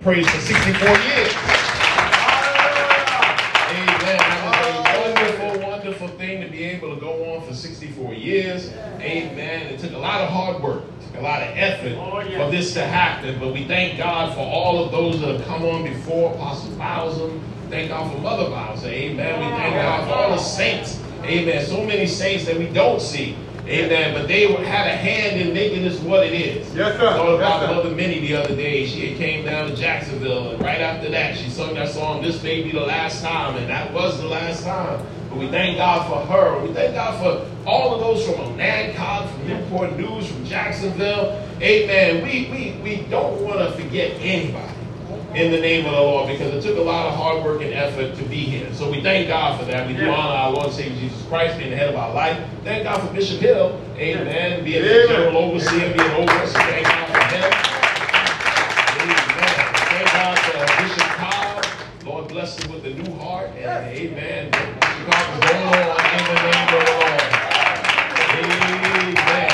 praise for 64 years. Amen. That was a wonderful, wonderful thing to be able to go on for 64 years. Amen. It took a lot of hard work, took a lot of effort oh, for this to happen. But we thank God for all of those that have come on before, Apostle Bowsam. Thank God for Mother Bowsam. Amen. We thank God for all the saints. Amen. So many saints that we don't see. Amen. But they had a hand in making this what it is. Yes, sir. I thought about Yes. Mother Minnie the other day. She had came down to Jacksonville, and right after that, she sung that song, This May Be the Last Time, and that was the last time. But we thank God for her. We thank God for all of those from Onancock, from Newport News, from Jacksonville. Amen. We, we, we don't want to forget anybody in the name of the Lord because it took a lot of hard work and effort to be here. So we thank God for that. We do Yeah. honor our Lord and Savior Jesus Christ being the head of our life. Thank God for Bishop Hill. Amen. Being the Amen. general overseer, being over us. Thank God for him. Amen. Thank God for Bishop Kyle. Lord bless him with a new heart. And amen. Bishop Kyle is going on in the name of the Lord. Amen.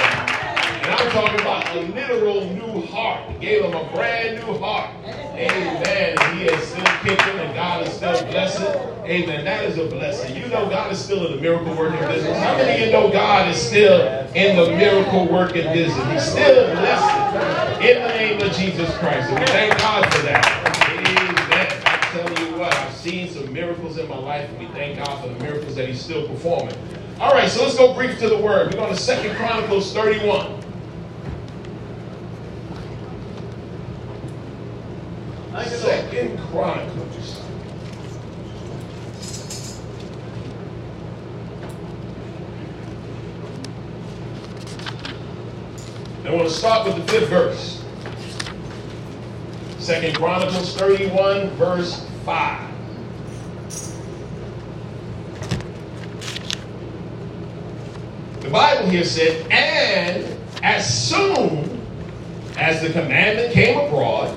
And I'm talking about a literal new heart. He gave him a brand new heart. Amen. He is still kicking and God is still blessing. Amen. That is a blessing. You know God is still in the miracle working business. How many of you know God is still in the miracle working business? He's still blessing in the name of Jesus Christ. And we thank God for that. Amen. I'm telling you what, I've seen some miracles in my life, and we thank God for the miracles that He's still performing. All right, so let's go brief to the word. We're going to Second Chronicles 31. Second Chronicles. I want to start with the fifth verse. Second Chronicles 31, verse 5. The Bible here said, and as soon as the commandment came abroad,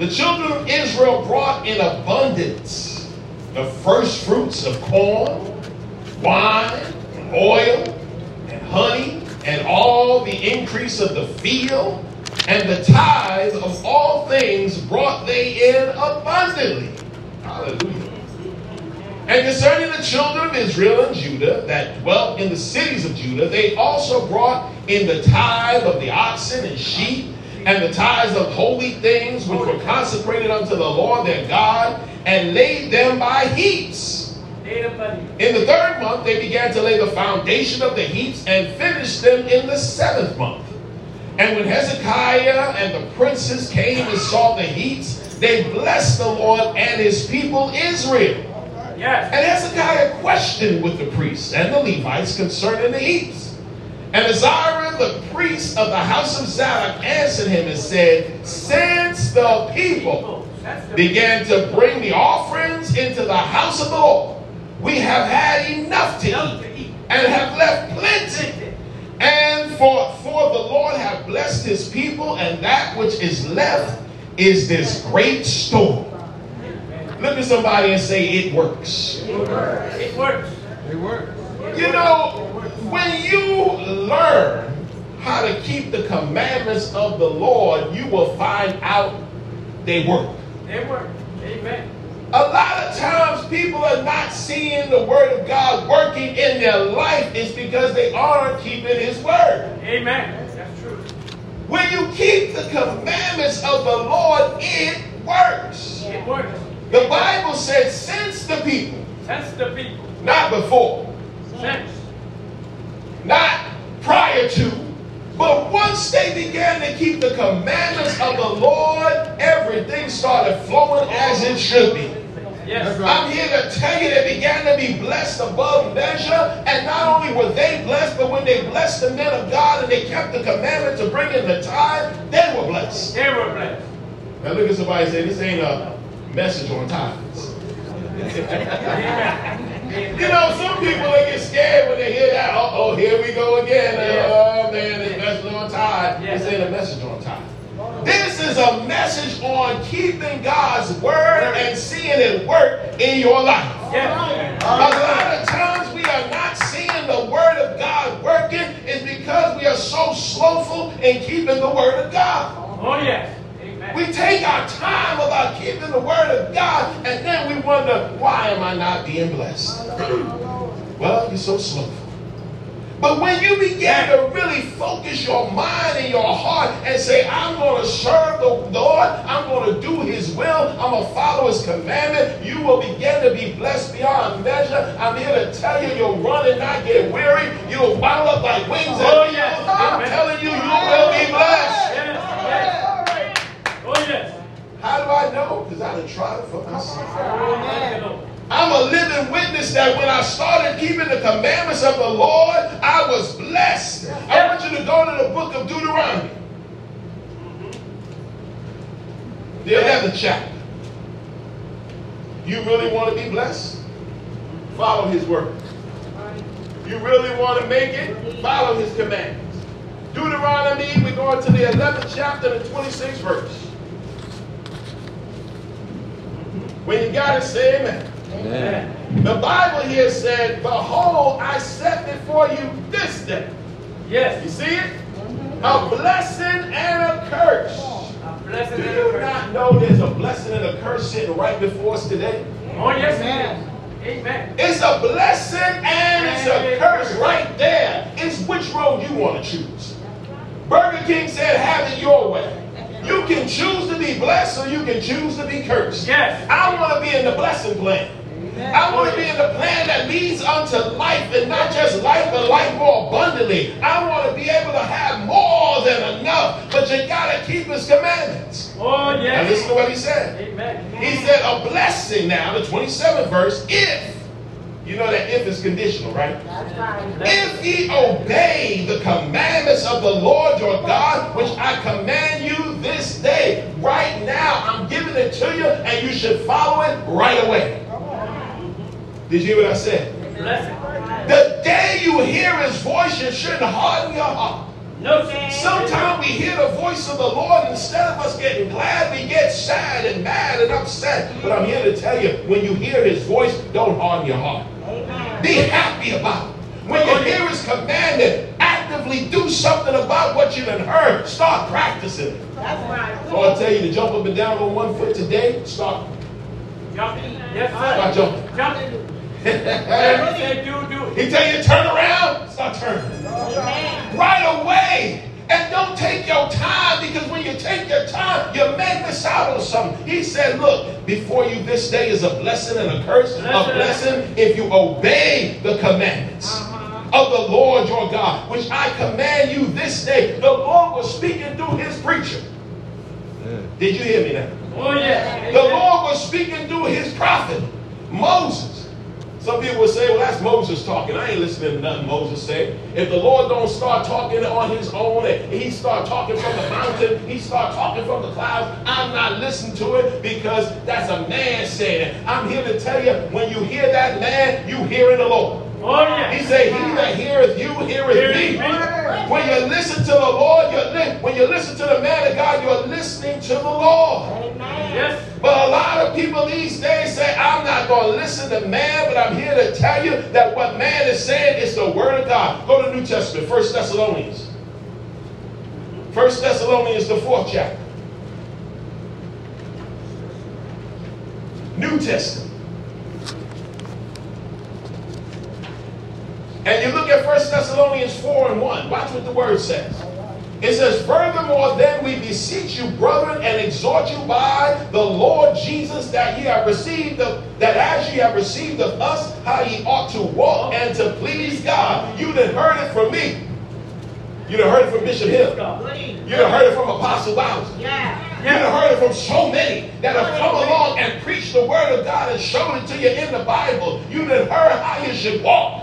the children of Israel brought in abundance the first fruits of corn, wine, and oil, and honey, and all the increase of the field, and the tithe of all things brought they in abundantly. Hallelujah. And concerning the children of Israel and Judah that dwelt in the cities of Judah, they also brought in the tithe of the oxen and sheep, and the tithes of holy things which were consecrated unto the Lord their God, and laid them by heaps. In the third month, they began to lay the foundation of the heaps and finished them in the seventh month. And when Hezekiah and the princes came and saw the heaps, they blessed the Lord and his people Israel. Yes. And Hezekiah questioned with the priests and the Levites concerning the heaps. And Azariah, the priest of the house of Zadok, answered him and said, Since the people began to bring the offerings into the house of the Lord, we have had enough to eat and have left plenty. And for, for the Lord have blessed his people, and that which is left is this great store. Look at somebody and say, It works. It works. It works. You know, when you learn how to keep the commandments of the Lord, you will find out they work. They work. Amen. A lot of times people are not seeing the word of God working in their life is because they aren't keeping his word. Amen. That's true. When you keep the commandments of the Lord, it works. It works. The Bible says, since the people, Since the people. not before, Sense. not prior to, but once they began to keep the commandments of the Lord, everything started flowing as it should be. Yes. I'm here to tell you they began to be blessed above measure. And not only were they blessed, but when they blessed the men of God and they kept the commandment to bring in the tithe, they were blessed. They were blessed. Now look at somebody and say, this ain't a message on tithes. You know, some people they get scared when they hear that. Uh oh, here we go again. Oh man, this message on tithe. This ain't a message on time. This is a message on keeping God's word and seeing it work in your life. Yes. A lot of times we are not seeing the word of God working is because we are so slowful in keeping the word of God. Oh, yes. Amen. We take our time about keeping the word of God, and then we wonder, why am I not being blessed? well, you're so slow. But when you begin to really focus your mind and your heart and say, I'm going to serve the Lord, I'm going to do his will, I'm going to follow his commandment, you will begin to be blessed beyond measure. I'm here to tell you, you'll run and not get weary. You'll mount up like wings. Oh, yes. I'm telling you, you will be blessed. Yes, yes. Oh, yes. How do I know? Because I done tried it for myself. Amen. I'm a living witness that when I started keeping the commandments of the Lord, I was blessed. I want you to go to the book of Deuteronomy, the 11th chapter. You really want to be blessed? Follow his word. You really want to make it? Follow his commandments. Deuteronomy, we're going to the 11th chapter, the 26th verse. When you got it, say amen. Amen. The Bible here said, Behold, I set before you this day. Yes. You see it? A blessing and a curse. A blessing Do and a you curse. not know there's a blessing and a curse sitting right before us today? Oh, yes, it is. Amen. It's a blessing and it's a curse right there. It's which road you want to choose. Burger King said, have it your way. You can choose to be blessed or you can choose to be cursed. Yes. I want to be in the blessing plan. I want to be in the plan that leads unto life and not just life, but life more abundantly. I want to be able to have more than enough, but you got to keep his commandments. Oh, Now yes. listen to what he said. Amen. He said, a blessing now, the 27th verse, if, you know that if is conditional, right? If ye obey the commandments of the Lord your God, which I command you this day, right now, I'm giving it to you, and you should follow it right away. Did you hear what I said? The day you hear his voice, you shouldn't harden your heart. No. Sometimes we hear the voice of the Lord, instead of us getting glad, we get sad and mad and upset. But I'm here to tell you, when you hear his voice, don't harden your heart. Be happy about it. When your hear his commandment, actively do something about what you done heard. Start practicing it. Lord tell you to jump up and down on one foot today, start. Jump. Yes, Start sir. jumping. Jump. Whatever he said, do, do it. he tell you to turn around, start turning. right away. And don't take your time because when you take your time, you may miss out on something. He said, Look, before you this day is a blessing and a curse. A Blessing. blessing if you obey the commandments uh-huh. of the Lord your God, which I command you this day. The Lord was speaking through his preacher. Did you hear me now? Oh, yes. The Lord was speaking through his prophet, Moses. Some people will say, well, that's Moses talking. I ain't listening to nothing Moses said. If the Lord don't start talking on his own he start talking from the mountain, he start talking from the clouds, I'm not listening to it because that's a man saying it. I'm here to tell you, when you hear that man, you hearing the Lord. Oh, yes. He said, He that heareth you, heareth Heareth me. me. When you listen to the Lord, you're li- when you listen to the man of God, you're listening to the Lord. Yes. But a lot of people these days say, I'm not going to listen to man, but I'm here to tell you that what man is saying is the word of God. Go to the New Testament, First Thessalonians. First Thessalonians, the fourth chapter. New Testament. And you look at First Thessalonians 4 and 1. Watch what the word says. It says, Furthermore, then we beseech you, brethren, and exhort you by the Lord Jesus that ye have received of, that as ye have received of us, how ye ought to walk and to please God. You done heard it from me. You done heard it from Bishop Hill. You done heard it from Apostle Bowser. You done heard it from so many that have come along and preached the word of God and showed it to you in the Bible. You done heard how you should walk.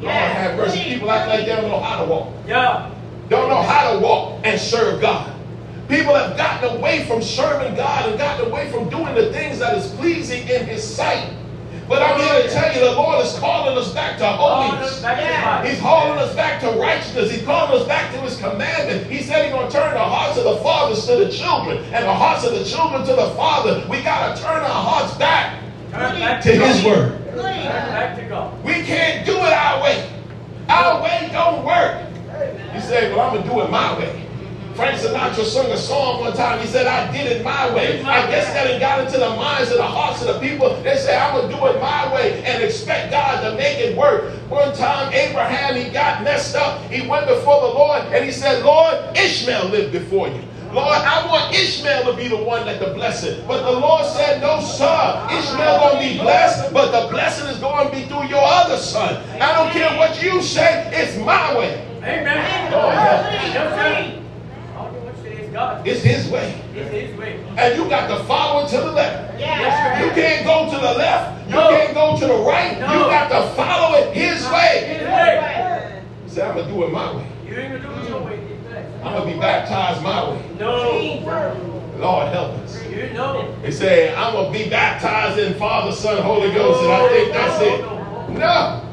Lord have mercy. People act like they don't know how to walk. Yeah. Don't know how to walk and serve God. People have gotten away from serving God and gotten away from doing the things that is pleasing in His sight. But I'm here to tell you the Lord is calling us back to holiness. Back to the Bible. He's calling us back to righteousness. He's calling us back to his commandment. He said he's going to turn the hearts of the fathers to the children and the hearts of the children to the father. We got to turn our hearts back Turn back to to his word. Turn back to God. We can't do it our way. Our way don't work. You say, well, I'm going to do it my way. Frank Sinatra sung a song one time. He said, I did it my way. I guess that it got into the minds and the hearts of the people. They say, I'm going to do it my way and expect God to make it work. One time, Abraham, he got messed up. He went before the Lord and he said, Lord, Ishmael lived before you. Lord, I want Ishmael to be the one that the blessing. But the Lord said, No, sir. Ishmael gonna be blessed, but the blessing is going to be through your other son. I don't care what you say, it's my way. Amen. Lord, help me. Yes, sir. All you say is God. It's his way. It's His way. And you got to follow it to the left. Yes, You can't go to the left. You No. can't go to the right. No. You got to follow it his way. His way. He said, I'm going to do it my way. You ain't gonna do it your way. I'm going to be baptized my way. No. Lord help us. You know. He said, I'm going to be baptized in Father, Son, Holy Ghost. And I think that's it. No.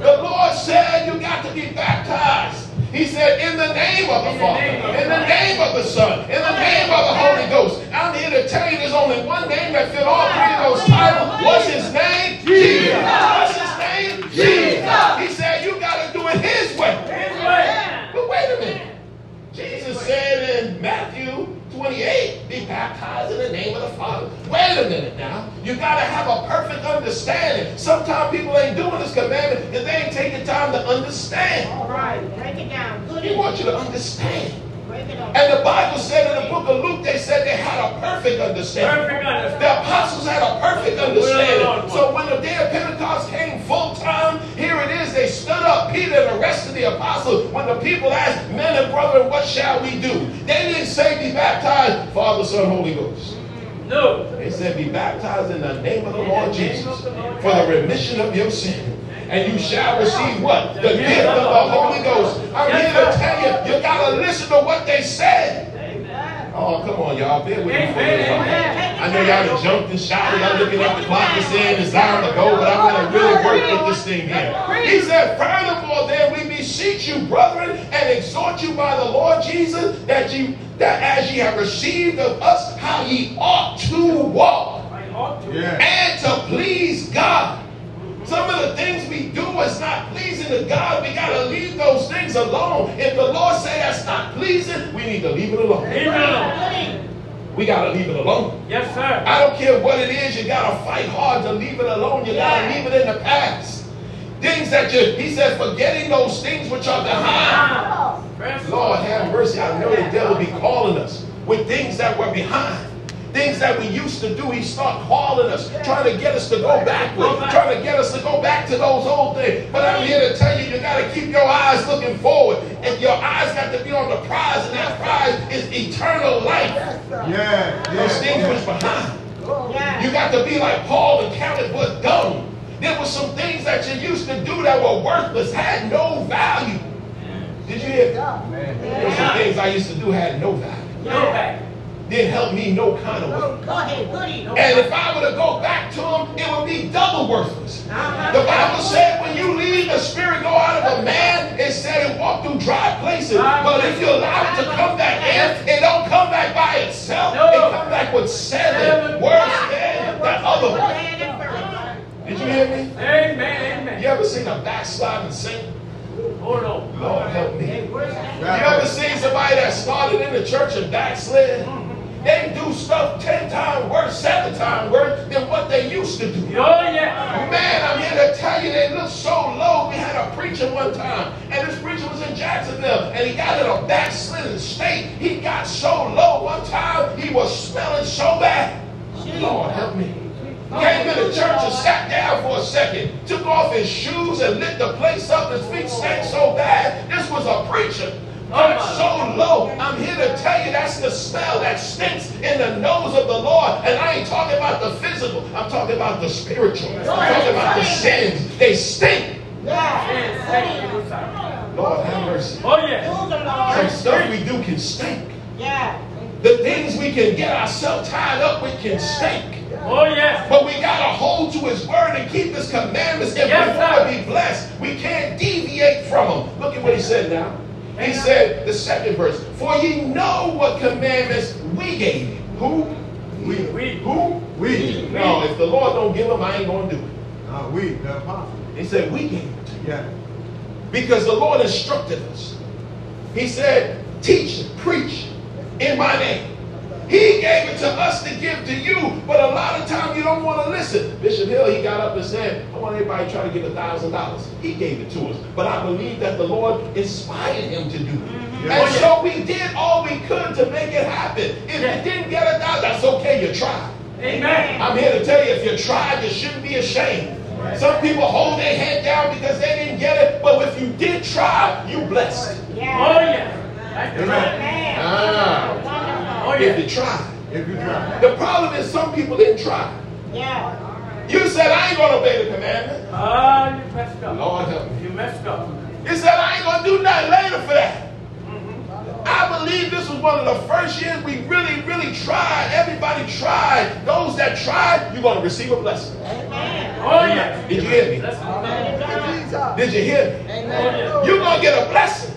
The Lord said you got to be baptized. He said, in the name of the Father, in the name of the Son, in the name of the Holy Ghost. I'm here to tell you there's only one name that fit all three of those titles. What's his name? Jesus. What's his name? Jesus. He said, you got to do it. His way. But wait a minute. Jesus said in Matthew 28, be baptized in the name of the Father. Wait a minute now. You got to have a perfect understanding. Sometimes people ain't doing this commandment because they ain't taking time to understand. All right, break it down. Good. He wants you to understand. Break it down. And the Bible said in the book of Luke, they said they had a perfect understanding. Perfect understanding. The apostles had a perfect understanding. So when the day of Pentecost came full time, here it is. They stood up, Peter and the rest of the apostles. When the people asked, men and brethren, what shall we do? They didn't say be baptized, Father, Son, Holy Ghost. No. They said be baptized in the name of the Lord Jesus of the Lord for the remission of your sin. And you shall receive what? The gift of the Holy Ghost. I'm here to tell you, you got to listen to what they said. Oh, come on, y'all. Bear with me for a Amen, little while. amen. I know y'all jumped and shouted. I'm looking at the clock and saying it's time to go, but I'm going to really work with this thing here. He said, Furthermore, then we beseech you, brethren, and exhort you by the Lord Jesus, that you that as ye have received of us, how ye ought to walk and to please God. Some of the things we do is not pleasing to God. We got to leave those things alone. If the Lord say that's not pleasing, we need to leave it alone. Amen. We got to leave it alone. Yes, sir. I don't care what it is, you got to fight hard to leave it alone. You got to leave it in the past. Things that you, he said, forgetting those things which are behind. Uh-huh. Lord have mercy. I know the devil be calling us with things that were behind. Things that we used to do, he start calling us, trying to get us to go backward, back. trying to get us to go back to those old things. But I'm here to tell you, you got to keep your eyes looking forward. And your eyes got to be on the prize, and that prize is eternal life. Yeah, Those things yeah, which behind. Yeah. You got to be like Paul and count it but dung. There were some things that you used to do that were worthless, had no value. Did you hear? There were some things I used to do had no value. No back. Didn't help me no kind of way. Goody. And if I were to go back to him, it would be double worthless. Uh-huh. The Bible said when you leave the spirit go out of a man, it said it walk through dry places. But if you allow it to come back in, it don't come back by itself. It come back with seven worse than that other one. ahead and burn. Did you hear me? Amen. You ever seen a backsliding saint? Hold. Lord help me. Hey, where's that? You ever seen somebody that started in the church and backslid? They do stuff ten times worse, seven times worse than what they used to do. Oh, yeah. Man, I'm here to tell you they look so low. We had a preacher one time, and this preacher was in Jacksonville, and he got in a backslidden state. He got so low one time, he was smelling so bad. Lord help me. Came in the church and sat down for a second, took off his shoes and lit the place up. His feet stank so bad. This was a preacher. Got so low. I'm here to tell you that's the smell that stinks in the nose of the Lord. And I ain't talking about the physical. I'm talking about the spiritual. I'm talking about the sins. They stink. Yes, thank you. Lord have mercy. Oh, yes. Some Lord. stuff we do can stink. Yeah. The things we can get ourselves tied up with can stink. Oh, yes. But we got to hold to his word and keep his commandments if Yes, we want to be blessed. We can't deviate from them. Look at what he said now. He said, the second verse, For ye know what commandments we gave you. Who? We, We. Who? we, No, if the Lord don't give them, I ain't going to do it. uh, we, the apostle. He said, we gave it to you. Yeah. Because the Lord instructed us. He said, teach, preach in my name. He gave it to us to give to you, but a lot of time you don't want to listen. Bishop Hill, he got up and said, I want everybody to try to give a thousand dollars. He gave it to us, but I believe that the Lord inspired him to do it. Yeah. And so we did all we could to make it happen. If Yeah. you didn't get a thousand, that's okay, you tried. Amen. I'm here to tell you, if you tried, you shouldn't be ashamed. Some people hold their head down because they didn't get it, but if you did try, you blessed. Oh, Yeah. yes. Thank you, Amen. Ah. Wonderful. Oh, If you tried. If you try. The problem is some people didn't try. Yeah. You said, I ain't going to obey the commandment. Ah, you messed up. Lord help me. You messed up. You said, I ain't going to do nothing later for that. Mhm. I believe this was one of the first years we really, really tried. Everybody tried. Those that tried, you're going to receive a blessing. Amen. Oh, yes. Did you hear me? Let's. Did you hear me? Oh, yes. You're going to get a blessing.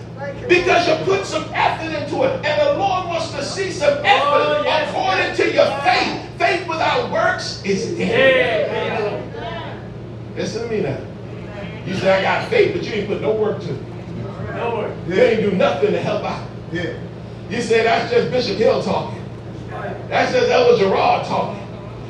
Because you put some effort into it. And the Lord wants to see some effort Oh, yes. according to your faith. Faith without works is dead. Hey, Listen to me now. You say, I got faith, but you ain't put no work to it. no worries. You ain't do nothing to help out. Yeah. You say, that's just Bishop Hill talking. That's just Elder Gerard talking.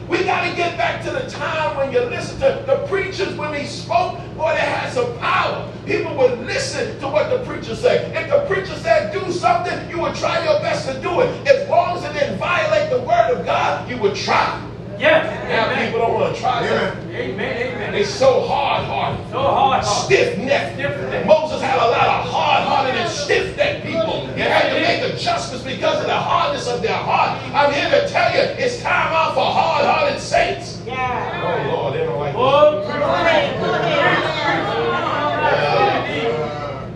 We got to get back to the time when you listen to the preachers when they spoke, boy, they had some power. People would listen to what the preacher said. If the preacher said do something, you would try your best to do it. As long as it didn't violate the word of God, you would try. Yes. Now Amen. people don't want to try that. Amen. Amen. They Amen. so hard-hearted. So hard. hard. Stiff-necked. Stiff-necked. Moses had a lot of hard-hearted and stiff-necked people. You had to make adjustments because of the hardness of their heart. I'm here to tell you, it's time out for hard-hearted saints. Yeah. Oh Lord, they don't like this. Oh, Go ahead. Go ahead.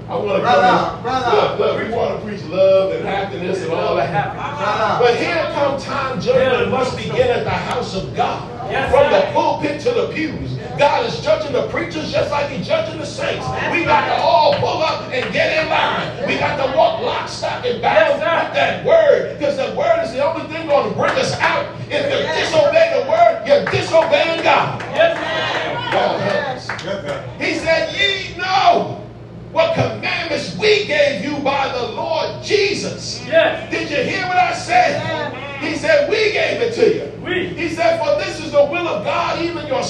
I want to Brother, come brother. Look, look, we want to preach love and happiness and all that. Shout out. But here come time judgment must begin at the house of God. From the pulpit to the pews. God is judging the preachers just like he's judging the saints. We got to all pull up and get in line. We got to walk lock, stock, and barrel with that word. Because the word is the only thing going to bring us out. If you disobey the word, you're disobeying God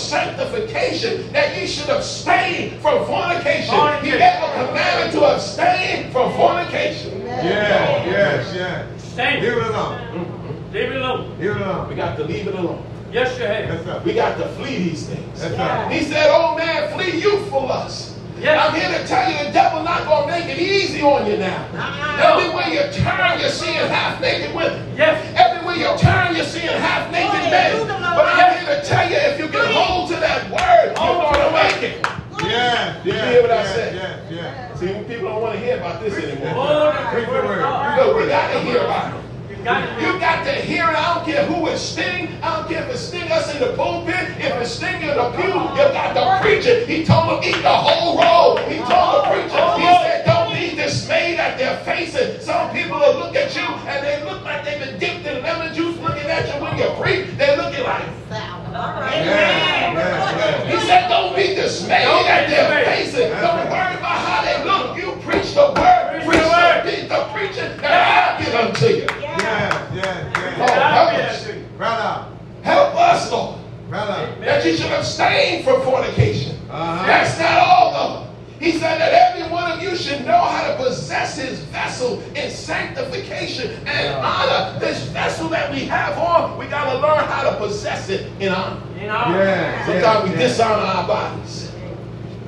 sanctification, that ye should abstain from fornication. He Fornication. gave a commandment to abstain from fornication. Yeah, yes, yes. Thank Leave it alone. Leave it alone. Leave it alone. We got to leave it alone. Yes, you have. Yes, sir. We got to flee these things. Yes, sir. He said, Oh man, flee youthful lust. Yes. I'm here to tell you the devil not going to make it easy on you now. No. Everywhere you turn, you're seeing half naked women. Yes. Yes, Did you yes, hear what I said? Yes, yes. See, people don't want to hear about this anymore. Oh, that's Preach the the word word. of God. Look, we got to hear about it. You got it. You got to hear it. I don't care who it sting. I don't care if it sting us in the pulpit, if it sting in the pew. You got to preach it. He told them eat the whole roll. He told the preacher. He said, don't be dismayed at their faces. Some people will look at you and they look like they've been dipped in lemon juice looking at you when you preach. They're looking like, Yes, yes, he yes. said, don't be dismayed Don't at their dismayed. faces. Don't worry about how they look. You preach the word. Preach Preach the word. the, the preaching that I give unto you. Yes, yes, Oh, yes. help us. there. Brother, Help us, Lord. brother. that you should abstain from fornication. Uh-huh. That's not all, though. He said that every one of you should know how to possess his vessel in sanctification and honor. This vessel that we have on, we got to learn how to possess it in honor. You know? Yes, Sometimes we yes, yes. dishonor our bodies.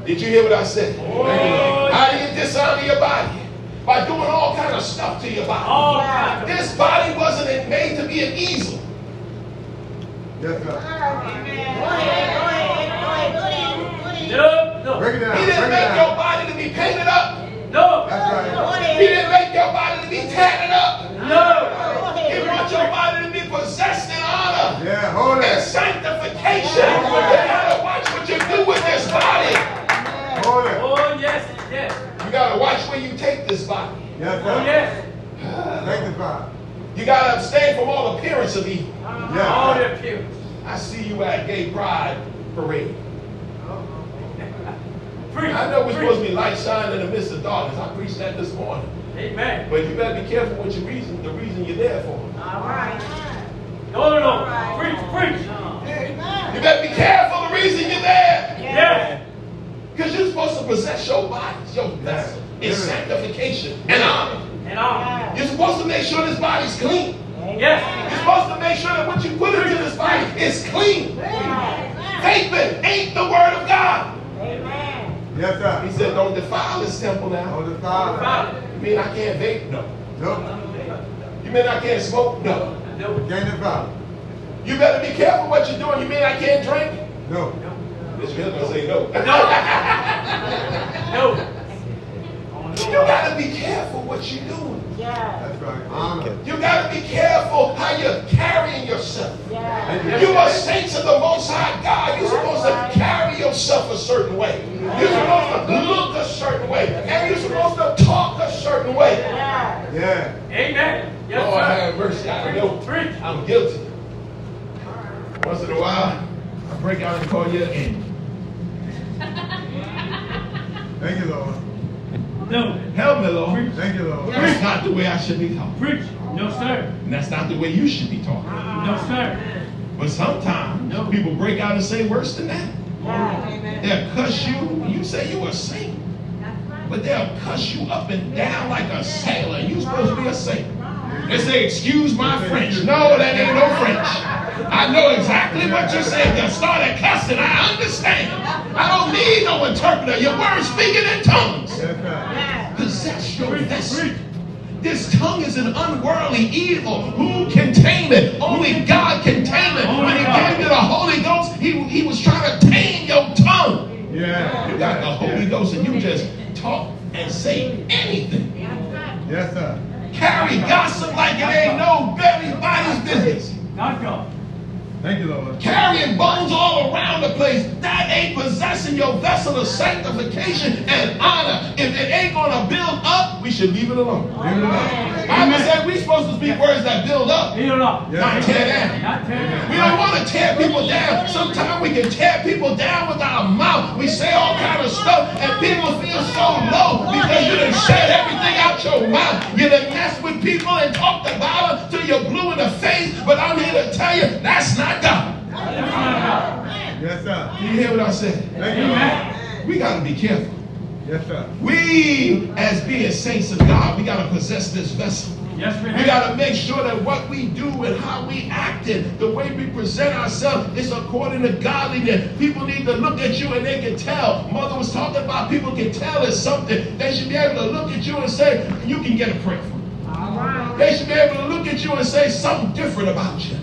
Did you hear what I said? Oh, How do you dishonor your body? By doing all kind of stuff to your body. all This body wasn't made to be an easel. Yes, sir. Go ahead. Go ahead. Go ahead. Go ahead. No, no, Break it down. He didn't break make your body to be painted up. no, That's Go right. He didn't make your body to be tatted up. no. He ahead. wants your body to be possessed in honor Yeah, hold and it. sanctification. You gotta watch what you do with this body. Hold it. Oh, yes, yes. You gotta watch where you take this body. Yes, Oh, yes. Sanctify. You gotta abstain from all appearance of evil. Yeah. All the pews. I see you at gay pride parade. Preach. I know we're preach. supposed to be light shining in the midst of darkness. I preached that this morning. Amen. But you better be careful what your reason, the reason you're there for. All right. No, no, no. Preach, preach. You better be careful the reason you're there. Yes. Because you're supposed to possess your bodies, your vessel, in Yeah. sanctification and honor. And honor. You're supposed to make sure this body's clean. Yes. You're supposed to make sure that what you put into this body is clean. Faith ain't the word of God. Amen. Yes, He said, don't defile this temple now. On the Father. Father. You mean I can't vape? No. Nope. You mean I can't smoke? No. No. Can't defile. You better be careful what you're doing. You mean I can't drink? No. Bishop Hill gonna say no. No. You gotta be careful what you're doing. Yeah. That's right. Honor. You gotta be careful how you're carrying yourself. Yeah. You are saints of the Most High God. You're supposed to carry yourself a certain way. You're supposed to look a certain way. And you're supposed to talk a certain way. Yeah. Yeah. Amen. Yes, Lord sir. have mercy. I know I'm guilty. Once in a while, I break out and call you an Thank you, Lord. No. Help me, Lord. Thank you, Lord. That's not the way I should be talking. Preach. No, sir. And that's not the way you should be talking. No, sir. But sometimes No. people break out and say worse than that. Yeah. They'll cuss you. You say you a saint. But they'll cuss you up and down like a sailor. You supposed to be a saint. They say, excuse my French. No, that ain't no French. I know exactly what you're saying. You started cussing. I understand. I don't need no interpreter. Your word speaking in tongues. Possess your vessel. This tongue is an unworldly evil. Who can tame it? Only God can tame it. When he gave you the Holy Ghost, he, he was trying to tame your tongue. Yeah. You got the Holy Ghost and you just talk and say anything. Yes, sir. Carry gossip like it ain't no nobody's business. Not God. Thank you, Lord. Carrying bones all around the place. That ain't possessing your vessel of sanctification and honor. If it ain't gonna build up, we should leave it alone. Leave it alone. Bible said we're supposed to speak words that build up, Heal up. Yeah. not tear down. Not tear down. We don't want to tear people down. Sometimes we can tear people down with our mouth. We say all kind of stuff, and people feel so low because you done said everything out your mouth. You done messed with people and talked about them till you're blue in the face. But I'm here to tell you, that's not God. Yes, sir. Do you hear what I said? Amen. We got to be careful. Yes, sir. We, as being saints of God, we got to possess this vessel. Yes, we We got to make sure that what we do and how we act and the way we present ourselves is according to godliness. People need to look at you and they can tell. Mother was talking about people can tell it's something. They should be able to look at you and say, you can get a prayer from. All right. They should be able to look at you and say something different about you.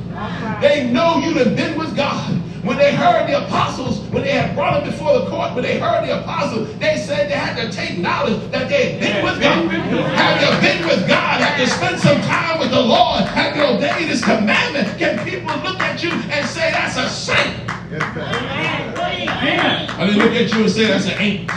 They know you have been with God. When they heard the apostles, when they had brought them before the court, when they heard the apostles, they said they had to take knowledge that they had been with God. Have you been with God? Have you spent some time with the Lord? Have you obeyed his commandment? Can people look at you and say that's a saint? Yes. Amen. Amen. Or they look at you and say that's an ain't.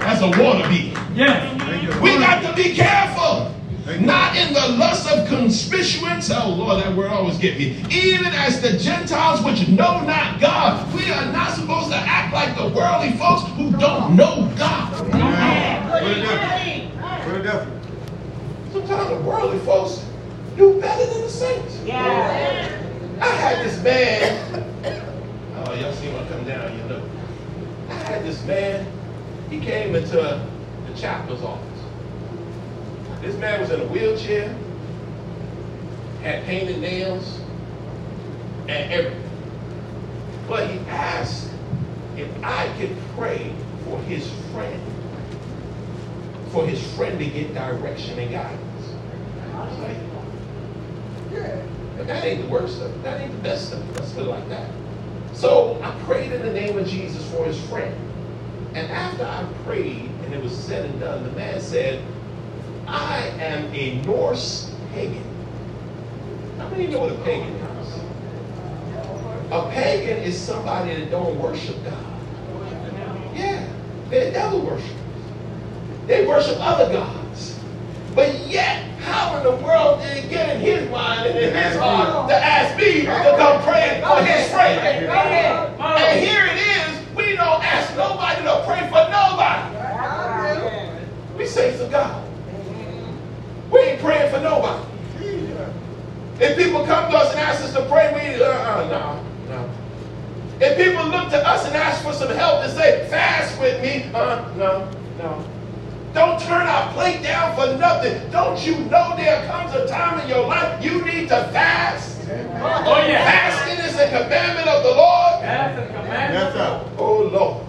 That's a water bee. Yes. Thank you, Lord. We got to be careful. Not in the lust of conspicuence. Oh Lord, that word always get me. Even as the Gentiles which know not God, we are not supposed to act like the worldly folks who don't know God. Amen. Put it different. Put it different. Sometimes the worldly folks do better than the saints. Yeah. I had this man. Oh, y'all see him come down, you know. I had this man. He came into the chaplain's office. This man was in a wheelchair, had painted nails, and everything. But he asked if I could pray for his friend, for his friend to get direction and guidance. I was like, yeah, but that ain't the worst stuff. That ain't the best stuff. Let's put it like that. So I prayed in the name of Jesus for his friend. And after I prayed and it was said and done, the man said, I am a Norse pagan. How many know what a pagan is? A pagan is somebody that don't worship God. Yeah, they're devil worshippers. They worship other gods. But yet, how in the world did it get in his mind and in his heart to ask me to come pray for his friend? And here it is, we don't ask nobody to pray for nobody. We say to God. Praying for nobody. If people come to us and ask us to pray, we uh-uh, no, no. If people look to us and ask for some help and say, fast with me, uh, no, no. Don't turn our plate down for nothing. Don't you know there comes a time in your life you need to fast? Oh, yeah. Fasting is a commandment of the Lord. That's a commandment. Yes, sir. Oh, Lord.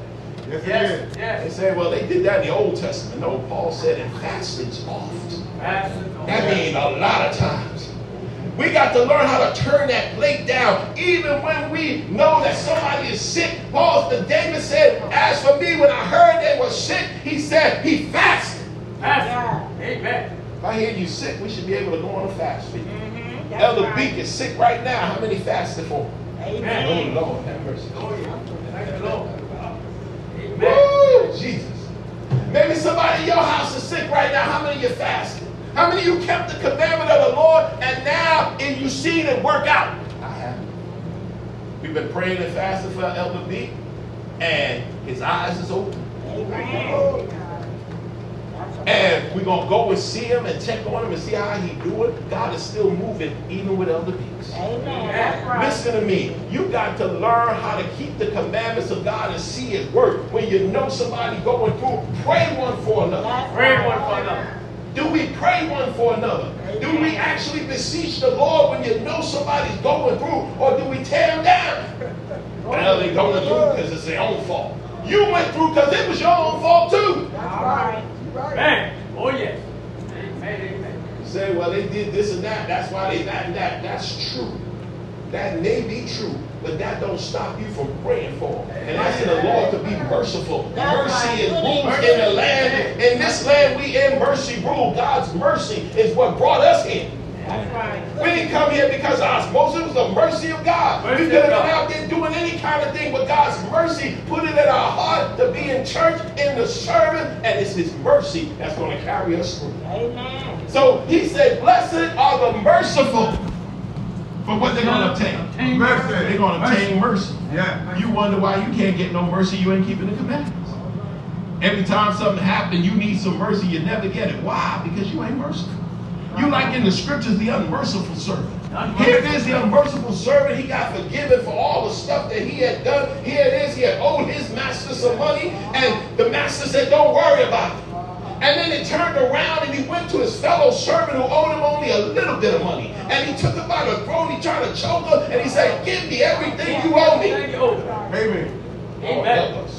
Yes, it Yes. They yes. say, well, they did that in the Old Testament. No, Paul said, and fasting's oft. That means a lot of times. We got to learn how to turn that plate down, even when we know that somebody is sick. Paul, the David said, "As for me, when I heard they were sick, he said he fasted." That's. Amen. If I hear you sick, we should be able to go on a fast for you. Mhm, Elder right. Beak is sick right now. How many fasted for? Amen. Oh Lord, have mercy. Oh, yeah. Thank you, Lord. Amen. Jesus. Maybe somebody in your house is sick right now. How many of you fasted? How many of you kept the commandment of the Lord and now and you seen it work out? I have. We've been praying and fasting for Elder B, and his eyes is open. Amen. Right. And we're gonna go and see him and check on him and see how he doing. God is still moving even with Elder Beaks. Amen. That's right. Listen to me. You got to learn how to keep the commandments of God and see it work. When you know somebody going through, pray one for another. That's Pray right. one for another. Do we pray one for another? Do we actually beseech the Lord when you know somebody's going through, or do we tear them down? Well, they're going through because it's their own fault. You went through because it was your own fault too. That's right. Man. Oh, yes. Amen. Amen. You say, well, they did this and that. That's why they that and that. That's true. That may be true, but that don't stop you from praying for them and asking the Lord to be merciful. That's mercy is rules in the land. In this land, we in mercy rule. God's mercy is what brought us here. That's right. We didn't come here because of osmosis. It was the mercy of God. Mercy we could have of been God. out there doing any kind of thing, but God's mercy put it in our heart to be in church, in the sermon, and it's His mercy that's going to carry us through. Amen. So He said, Blessed are the merciful. For what they're going to obtain? Obtain Mercy. They're going to obtain mercy. Yeah. You wonder why you can't get no mercy, you ain't keeping the commandments. Every time something happens, you need some mercy, you never get it. Why? Because you ain't merciful. You like in the scriptures the unmerciful servant. Here it is, the unmerciful servant. He got forgiven for all the stuff that he had done. Here it is, he had owed his master some money, and the master said, Don't worry about it. And then he turned around and he went to his fellow servant who owed him only a little bit of money. And he took him by the throat, he tried to choke him, and he said, Give me everything you owe me. Thank you. Oh, Amen. Lord, Amen.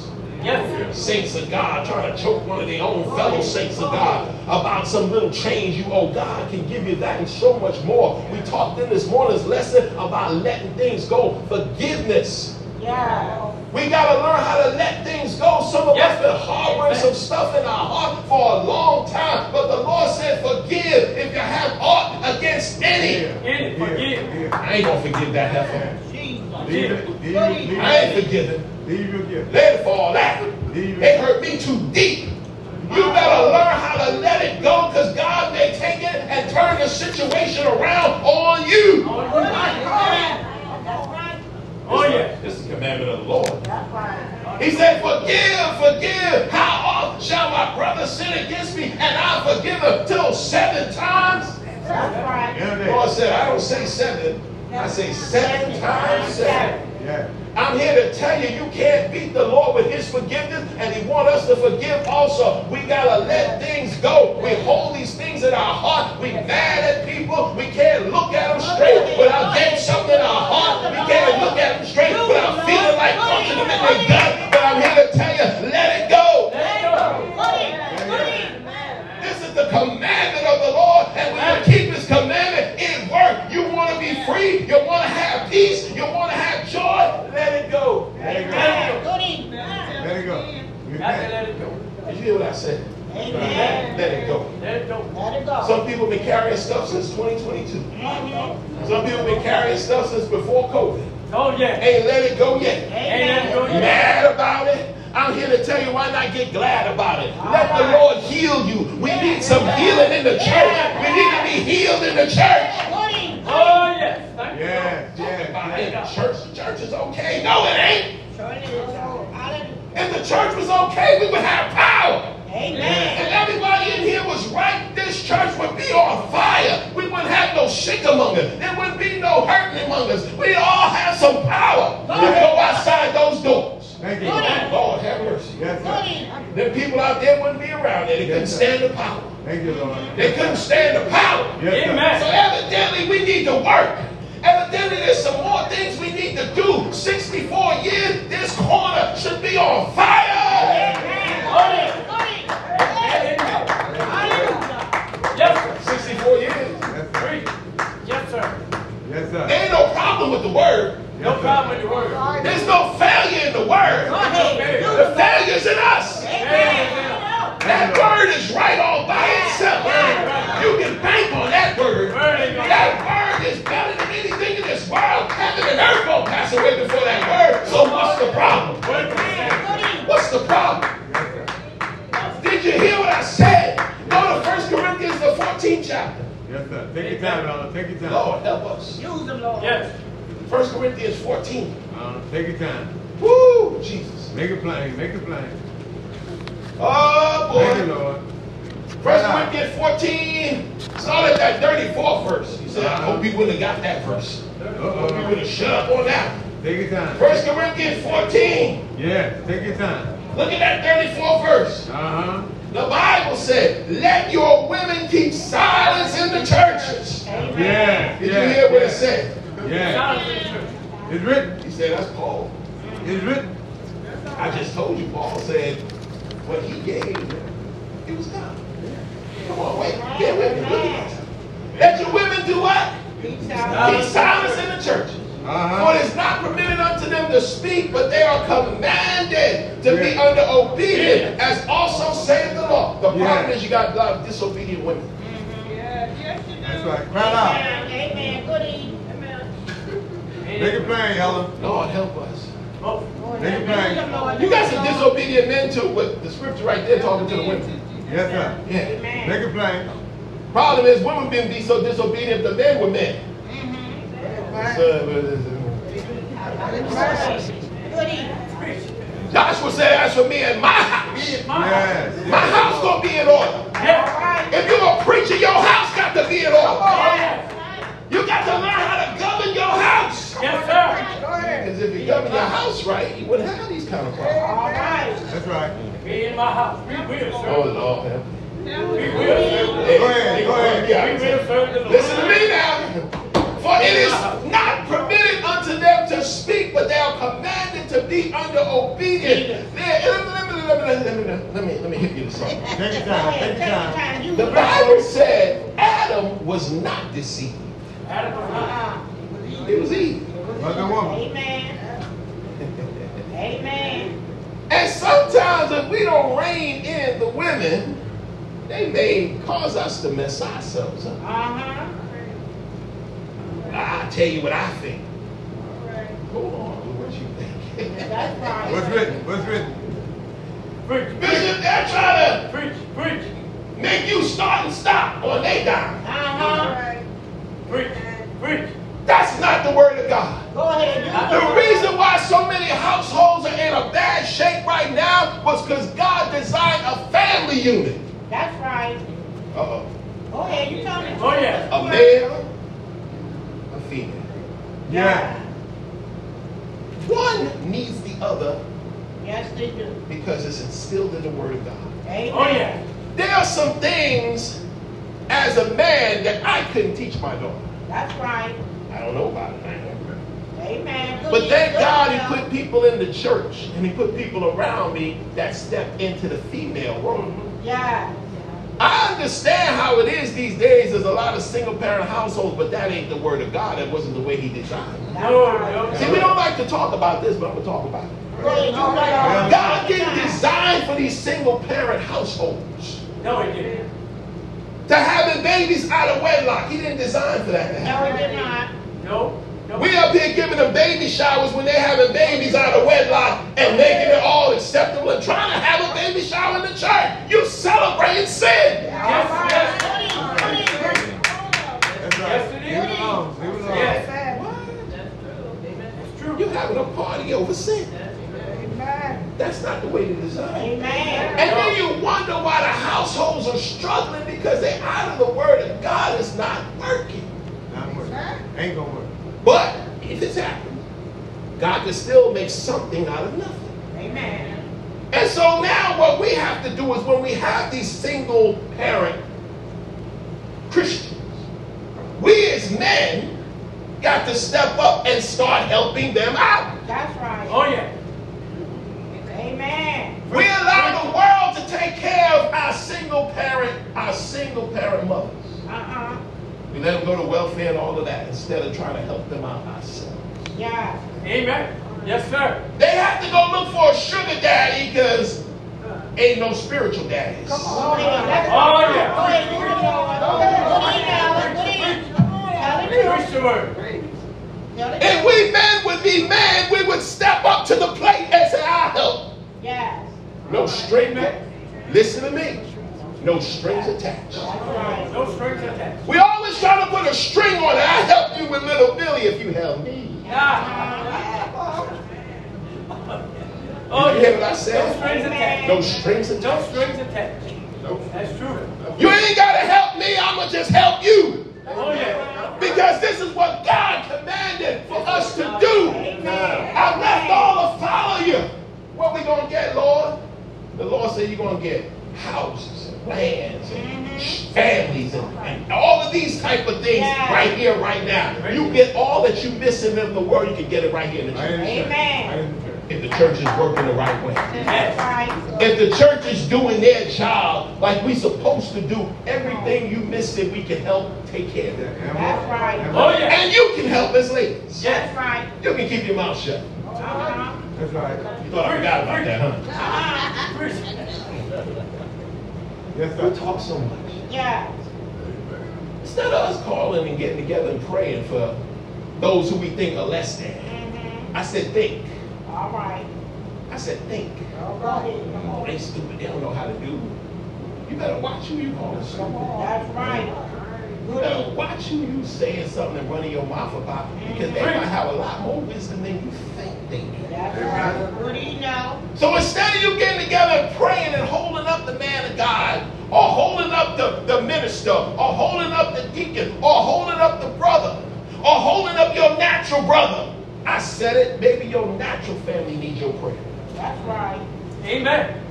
Help Saints of God trying to choke one of their own fellow saints of God about some little change you owe. God can give you that and so much more. We talked in this morning's lesson about letting things go. Forgiveness. Yeah. We got to learn how to let things go. Some of Yes. us been harboring some stuff in our heart for a long time. But the Lord said, forgive if you have aught against any. In it. Forgive. Here. I ain't going to forgive that heifer. Jesus. Leave it. Leave it. Leave I ain't it. forgiving. Leave your gift. Let it fall out. Leave It it. hurt me too deep. You better learn how to let it go because God may take it and turn the situation around on you. Oh, yeah. right. That's right. Oh, yeah. This is the commandment of the Lord. That's right. He said, Forgive, forgive. How often shall my brother sin against me and I forgive him till seven times? That's right. Yeah, The. Lord said, I don't say seven, I say seven times seven. Yeah. I'm here to tell you, you can't beat the Lord with his forgiveness, and he wants us to forgive also. We got to let things go. We hold these things in our heart. We mad at people. We can't look at them straight without getting something in our heart. We can't look at them straight without feeling like punching them in their gut. But I'm here to tell you, let it go. Let it go. This is the commandment of the Lord, and when you keep his commandment, it works. You want to free, you want to have peace, you want to have joy, let it go. Let it go. Let it go. You Got to can. let it go. Did you hear what I said? Amen. Let it go. Let it go. Let it go. Some people been carrying stuff since 2022. Mhm. Some people been carrying stuff since before COVID. Oh, yeah. Ain't let it go yet. Ain't let it go yet. Mad about it. I'm here to tell you why not get glad about it. Let the Lord heal you. We need some healing in the church. We need to be healed in the church. Goody. Oh, yes. Thank you. Yes, yes, About in yes. church, the church is okay. No, it ain't. Surely it is. Hallelujah. If the church was okay, we would have power. Amen. If everybody in here was right, this church would be on fire. We wouldn't have no sick among us. There wouldn't be no hurting among us. We'd all have some power to go outside those doors. Thank you. Lord, have mercy. Yes, sir. Them people out there wouldn't be around there. They couldn't Yes, stand the power. Thank you, Lord. They couldn't stand the power. Yes. Amen. So evidently we need to work. There's some more things we need to do. 64 years, this corner should be on fire. Yes, sir. 64 years. Yes, sir. Yes, sir. Yes, There sir. ain't no problem with the word. No Yes, problem with the word. There's no failure in the word. The failure's in us. That word is right all by itself. You can bank on that word. World. Heaven and earth will pass away before that word. So what's the problem? What's the problem? Did you hear what I said? Go to 1 Corinthians, the 14th chapter. Yes, sir. Take your time, Lord. Take your time. Lord, help us. Use them, Lord. Yes. 1 Corinthians 14. Uh, take your time. Woo, Jesus. Make it plain. Make it plain. Oh, boy. Thank you, boy. Lord. 1 Corinthians 14. Start at that 34th verse. You said, I hope you wouldn't have got that verse. I hope you Uh-oh. would have shut up on that. Take your time. 1 Corinthians 14. Yeah, take your time. Look at that 34th verse. Uh-huh. The Bible said, let your women keep silence in the churches. Yeah. Did yes, you hear what it said? Yes. Silence in the church. It's written. He said, that's Paul. It's written. I just told you, Paul said, what he gave, it was God. Come on, wait. Bear with me. Look at this. Let your women do what? Keep Keep silent. silence in the churches. For Uh-huh. it is not permitted unto them to speak, but they are commanded to be Yeah. under obedience, as also saith the law. The problem is you got a lot of disobedient women. yeah, That's right. Cry out. Amen. Amen. Good evening. Make it plain, Helen. Lord, help us. Oh, Make it plain. You got some disobedient men too, with the scripture right there talking to the women. Yes, sir. Yeah. Amen. Make it plain. Problem is, women been be so disobedient if the men were men. Mm-hmm. Good evening. Joshua said, as for me and my house, my house. Yes. my house gonna be in order. Yes. If you're a preacher, your house got to be in order. Yes. You got to learn how to govern your house. Yes, sir. Because if you govern your house right, you wouldn't have these kind of problems. All right. That's right. Be in my house. We will Oh. Lord. We will serve. Hey, Go ahead, go ahead. yeah, We will serve. Listen to me now. For it is not permitted unto them to speak, but they are commanded to be under obedience. Let me, let me, let me, let me, let me, let me hit you with something. Take time. ahead. Time. time. The. Bible said Adam was not deceived. Adam was not. Uh-uh. It was Eve. Woman. Amen. Amen. And sometimes if we don't rein in the women, they may cause us to mess ourselves up. Uh-huh. I tell you what I think. Hold on with what you think. That's right. What's written? What's written? Preach. Bishop, they're trying Preach. Preach. make you start and stop on they dime. Uh-huh. Preach. Preach. That's not the word of God. Go ahead. Use The reason why so many households are in a bad shape right now was because God designed a family unit. That's right. Uh-oh. Go ahead. You tell me. Oh, yes. A male, a female. Yeah. One needs the other Yes, they do. because it's instilled in the word of God. Amen. Oh, yes. There are some things as a man that I couldn't teach my daughter. That's right. I don't know about it. I. Amen. Good But thank God he put people in the church and he put people around me that stepped into the female role. Yeah. I understand how it is these days. There's a lot of single parent households, but that ain't the word of God. That wasn't the way he designed. it. No, no. See, we don't like to talk about this, but I'm gonna talk about it. Go ahead. God didn't design for these single parent households No, he didn't. to having babies out of wedlock. He didn't design for that. No, it did not. No. We up here giving them baby showers when they're having babies out of wedlock and making it all acceptable and trying to have a baby shower in the church. You celebrating sin. Yes, yes. Good evening. Good evening. That's right. Yes, it is. Leave it alone. Leave it alone. Yes. It's true. You're having a party over sin. Amen. That's not the way to design. Amen. And then you wonder why the households are struggling because they're out of the word of God. It's not working. Not working. Ain't gonna work. But if it's happening, God can still make something out of nothing. Amen. And so now what we have to do is when we have these single parent Christians, we as men got to step up and start helping them out. That's right. Oh, yeah. Amen. We allow the world to take care of our single parent, our single parent mothers. Uh-uh. We let them go to welfare and all of that instead of trying to help them out ourselves. Yeah. Amen. Yes, sir. They have to go look for a sugar daddy because ain't no spiritual daddies. Come on. Go ahead. Let's Oh, yeah. Go ahead. Good evening. Good evening. Tell the Preach truth. the word. Tell the If truth. we men would be men, we would step up to the plate and say, I'll help. Yes. No string. Man. Listen to me. No strings attached. That's right. No strings attached. We always try to put a string on it. I help you with little Billy if you help me. Ah. Oh, you hear what I said? No strings attached. No strings attached. No strings attached. Nope. That's true. You ain't got to help me. I'm going to just help you. Oh, yeah. Because this is what God commanded for us to do. I left all to follow you. What we going to get, Lord? The Lord said you're going to get houses and lands and families and, and all of these type of things Yeah. right here, right now. You get all that you missing in the world, you can get it right here in the church. in. Amen. I in the church. If the church is working the right way. That's right. If the church is doing their job like we're supposed to do, everything you missed it, we can help take care of it. That's right. Oh, yeah. And you can help us ladies. That's right. You can keep your mouth shut. Uh-huh. That's right. You thought I forgot about that, huh? Uh-huh. Preach. Yes, We talk so much. Yes. Instead of us calling and getting together and praying for those who we think are less than, Mhm. I said think. All right. I said think. All right. Come Oh, on. they stupid. They don't know how to do. You better watch who you calling stupid. That's right. You better watch who you saying something and running your mouth about because they might have a lot more wisdom than you think they do. That's right. Good evening. So instead of you getting together and praying and holding up the man of God, or holding up the, the minister, or holding up the deacon, or holding up the brother, or holding up your natural brother, I said it, maybe your natural family needs your prayer. That's right. Amen.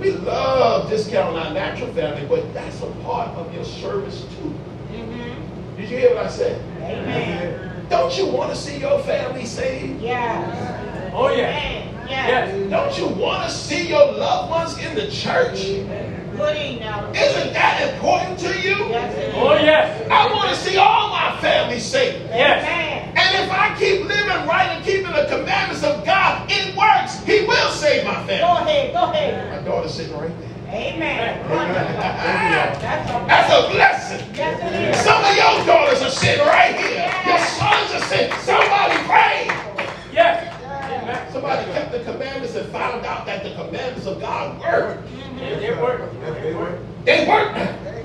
We love discounting our natural family, but that's a part of your service too. Mm-hmm. Did you hear what I said? Amen. Don't you want to see your family saved? Yes. Oh, yeah. Amen. Yes. Yes. Don't you want to see your loved ones in the church? Good evening. Isn't that important to you? Yes. Oh, yes. I want to see all my family saved. Yes. And if I keep living right and keeping the commandments of God, it works. He will save my family. Go ahead. Go ahead. My daughter's sitting right there. Amen. Wonderful. That's a That's a blessing. Yes, it is. Some of your daughters are sitting right here. Your sons are sitting. Somebody prayed. Yes. Amen. Somebody kept the commandments and found out that the commandments of God work. They, they work. They they work. work. They work.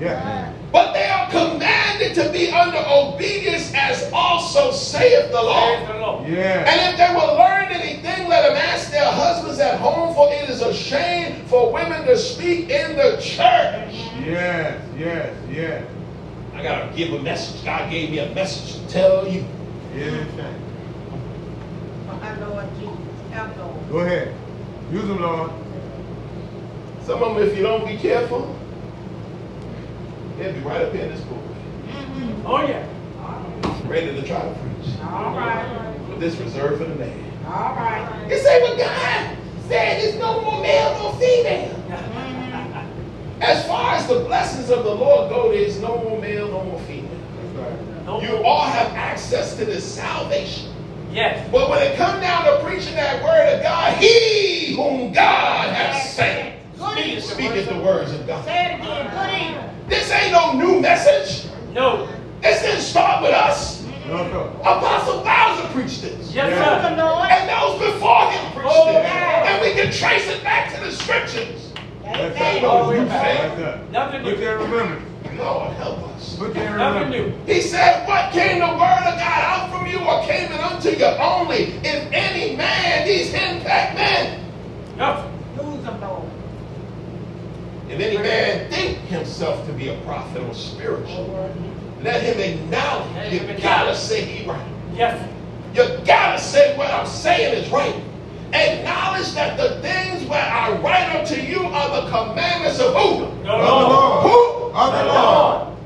Yeah. But they are commanded to be under obedience as also saith the Praise Lord. Yeah. And if they will learn anything, let them ask their husbands at home, for it is a shame for women to speak in the church. Yes, yes, yes. I gotta give a message. God gave me a message to tell you. It is shame. My Lord Jesus. Help, Lord. Go ahead. Use them, Lord. Some of them, if you don't be careful, they'll be right up here in this pulpit, Mm-hmm. Oh, yeah. ready to try to preach. All right. But this reserved for the man. All right. You say, but God said there's no more male nor female. Mm-hmm. As far as the blessings of the Lord go, there's no more male, no more female. That's right. No You more. all have access to this salvation. Yes. But when it comes down to preaching that word of God, he whom God has sent Good evening. speaketh the words of God. Say it again. Good evening. This ain't no new message. No. This didn't start with us. No, sir. Apostle Bowser preached this. Yes, sir. the Lord. And those before him preached Oh, it. yeah. And we can trace it back to the scriptures. That's Amen. right. Oh, yeah. That's. Nothing Put new. there in remembrance. Lord, help us. Put there in Nothing remembrance. new. He said, What came the word of God out from you or came it unto you only? If any man, these henpecked men, If any man think himself to be a prophet or spiritual, let him acknowledge. You gotta say he right. Yes. You gotta say what I'm saying is right. Acknowledge that the things where I write unto you are the commandments of who? The Of the Lord. Lord. Who? Of the Lord.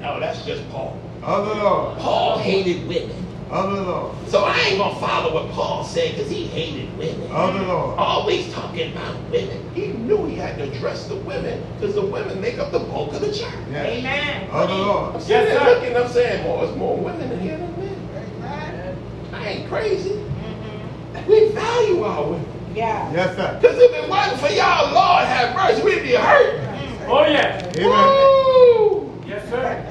No, that's just Paul. Of the Lord. Paul hated women. Of the Lord. So I ain't gonna follow what Paul said because he hated women. Of the Lord. Always talking about women. He knew he had to address the women because the women make up the bulk of the church. Yes. Amen. Of the I'm Lord. sitting Yes, there sir. looking, I'm saying, more, there's more women in here than men. I ain't crazy. Mm-hmm. We value our women. Yeah. Yes, sir. Because if it wasn't for y'all, Lord have mercy, we'd be hurt. Mm-hmm. Oh, yes. Amen. Woo! Yes, sir.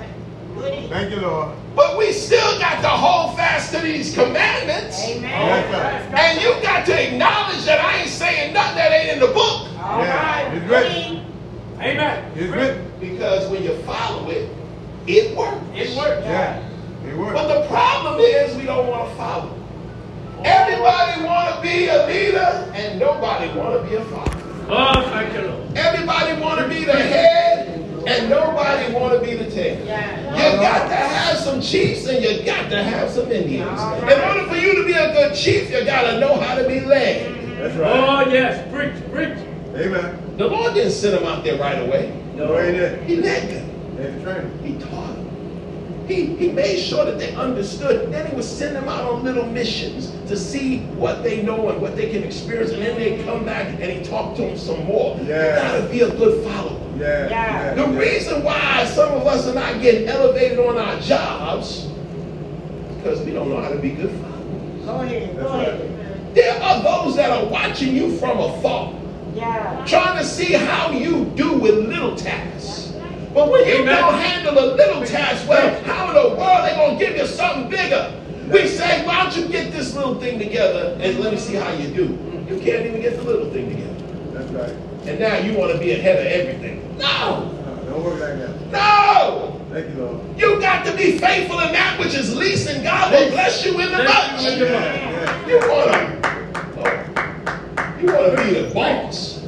Thank you, Lord. But we still got to hold fast to these commandments. Amen. And you got to acknowledge that I ain't saying nothing that ain't in the book. All Yeah, right. it's written. Amen. It's written. Because when you follow it, it works. It works. Yeah. It works. But the problem is we don't want to follow. Everybody want to be a leader and nobody want to be a father. Oh, thank you, Lord. Everybody want to be the head and nobody want to be the tail. Yeah. You got to have some chiefs and you got to have some Indians. In order for you to be a good chief, you got to know how to be led. That's right. Oh, yes. Preach, preach. Amen. The Lord didn't send them out there right away. No, he didn't. He led them. It's a. He taught them. He, he made sure that they understood. Then he would send them out on little missions to see what they know and what they can experience. And then they come back and he talked to them some more. Yeah. You gotta be a good follower. Yeah. Yeah. The reason why some of us are not getting elevated on our jobs is because we don't know how to be good followers. Go ahead. Go ahead. There are those that are watching you from afar, Yeah. trying to see how you do with little tasks. But when you don't handle a little task well, how in the world they gonna give you something bigger? We say, why don't you get this little thing together and let me see how you do. You can't even get the little thing together. That's right. And now you want to be ahead of everything. No! Uh, don't work like that. No! Thank you, Lord. You got to be faithful in that which is least, and God will bless you in the Bless you much. the Yeah. You wanna, oh, you wanna be the boss,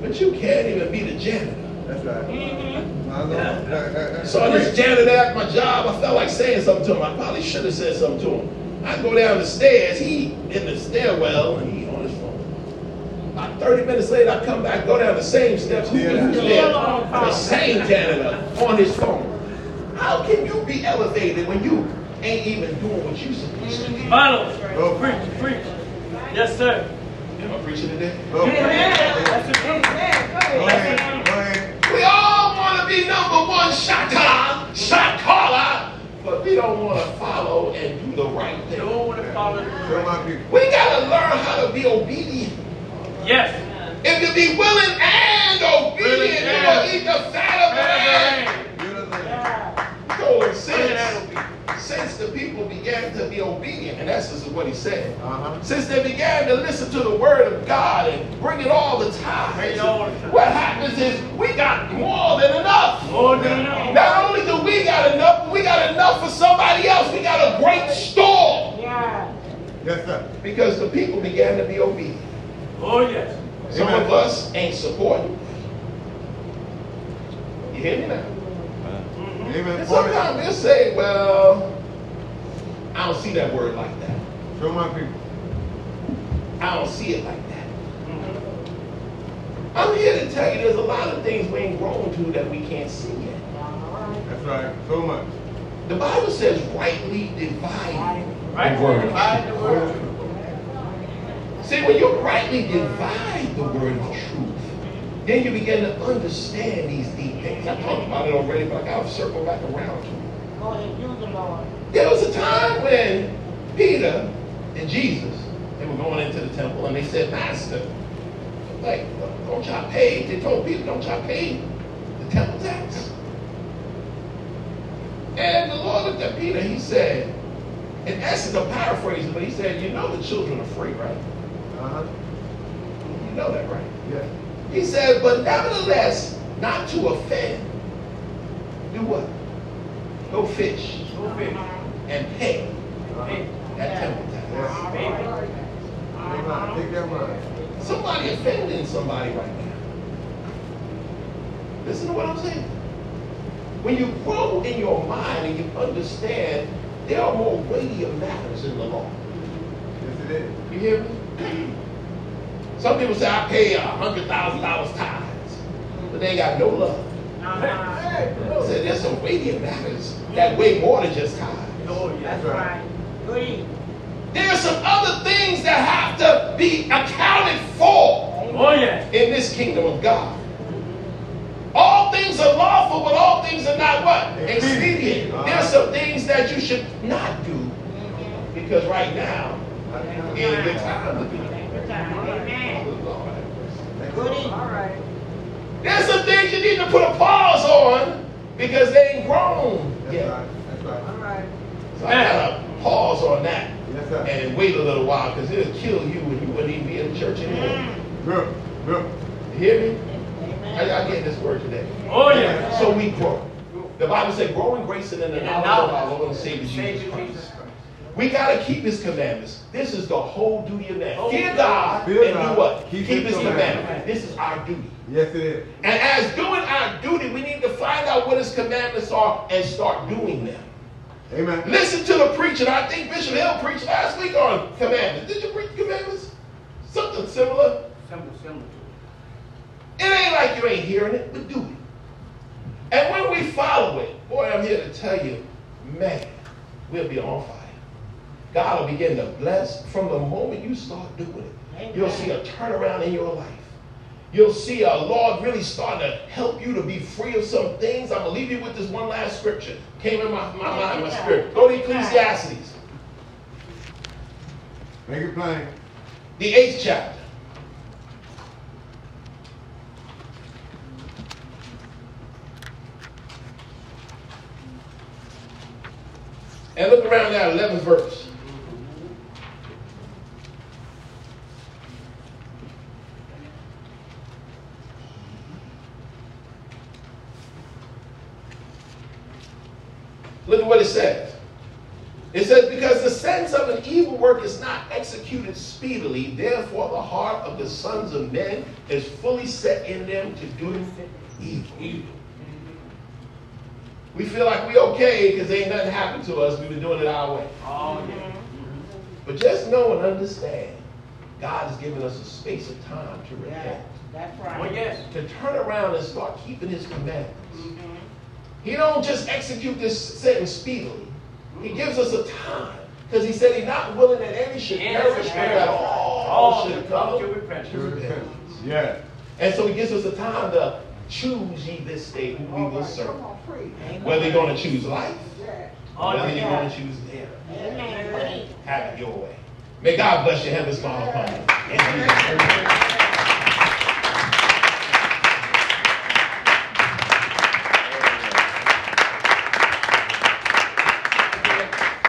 but you can't even be the janitor. That's right. Mm-hmm. My Lord. So this janitor at my job, I felt like saying something to him. I probably should have said something to him. I go down the stairs, he in the stairwell, and he on his phone. About 30 minutes later, I come back, go down the same steps. Who Yeah. was there? The same janitor on his phone. How can you be elevated when you ain't even doing what you supposed to do? Follow. Go. Preach, preach. Yes, sir. Am I preaching today? Go. That's the truth. Amen. Go Go ahead. Be number one shot caller, shot caller, but we don't want to follow and do the right thing. Don't want to follow the Show truth. my people. We got to learn how to be obedient. Yes. If you be willing and obedient, you will eat the fat of the land. Beautiful. Yeah. He told him since, since the people began to be obedient, and that's just what he said. Uh-huh. Since they began to listen to the word of God and bring it all the time, Bring it all the time. what happens is we got more than enough. More than enough. Not only do we got enough, but we got enough for somebody else. We got a great store Yeah. Yes, sir. because the people began to be obedient. Oh, yes. Some Amen. of us ain't supporting. You hear me now? Amen. And sometimes they'll say, well, I don't see that word like that. Show my people. I don't see it like that. Mhm. I'm here to tell you there's a lot of things we ain't grown to that we can't see yet. That's right. So much. The Bible says rightly divide Right. the word. Divide the word. See, when you rightly divide the word of truth, then you begin to understand these deep things. I talked about it already, but I gotta circle back around to it. Go ahead. Use the Lord. There was a time when Peter and Jesus, they were going into the temple and they said, Master, like, don't y'all pay? They told Peter, don't y'all pay the temple tax? And the Lord looked at Peter, he said, in essence, I'm paraphrasing, but he said, you know the children are free, right? Uh-huh. You know that, right? Yes. He said, but nevertheless, not to offend, do what? Go fish Go fish. And pay Hey, that temple tax. Yes. baby. Amen. Take that word. Somebody offending somebody right now. Listen to what I'm saying. When you grow in your mind and you understand there are more weightier matters in the law. Yes, it is. You hear me? Some people say I pay a hundred thousand dollars tithes, but they ain't got no love. Uh-huh. I said there's some weightier matters that weigh more than just tithes. Yes. That's right. Good evening. There's some other things that have to be accounted for Oh, yes. in this kingdom of God. All things are lawful, but all things are not what? Expedient. There are some things that you should not do because right now ain't a good time to do it. Good time. Amen. Lord have mercy. Good evening. All right. There's some things you need to put a pause on because they ain't grown That's yet. right. That's right. All right. So I gotta pause on that Yes, sir. and wait a little while because it'll kill you and you wouldn't even be in the church anymore. Mm. Good. Good. You hear me? How Amen. y'all getting this word today? Oh, yeah. So we grow. The Bible says, grow in grace and in the knowledge of our Lord and Savior Jesus Savior Christ. Christ. We gotta keep His commandments. This is the whole duty of man. Oh, Fear God Fear and God. do what? Keep Keep, His His commandments. commandments. This is our duty. Yes, it is. And as doing our duty, we need to find out what His commandments are and start doing them. Amen. Listen to the preacher. I think Bishop Hill preached last week on commandments. Did you preach commandments? Something similar. Simple, simple. It ain't like you ain't hearing it, but do it. And when we follow it, boy, I'm here to tell you, man, we'll be on fire. God will begin to bless from the moment you start doing it. You'll see a turnaround in your life. You'll see a Lord really starting to help you to be free of some things. I'm going to leave you with this one last scripture. Came in my, my mind, my spirit. Go to Ecclesiastes, Make it plain. the eighth chapter. And look around that 11th verse. Look at what it says. It says, because the sentence of an evil work is not executed speedily, therefore the heart of the sons of men is fully set in them to do evil. We feel like we're okay because ain't nothing happened to us. We've been doing it our way. Oh, yes. But just know and understand, God has given us a space of time to Yeah, repent, that's Oh, right. yes. to turn around and start keeping His commandments. Mm-hmm. He don't just execute this sentence speedily. He gives us a time because He said He's not willing that any should Yes, perish, but perish. that all All should should come to repentance. Yeah. And so He gives us a time to choose ye this day who we will serve. Amen. Whether you're going to choose life, whether yes. you're going to choose error. Amen. Have it your way. May God bless your heavenly smile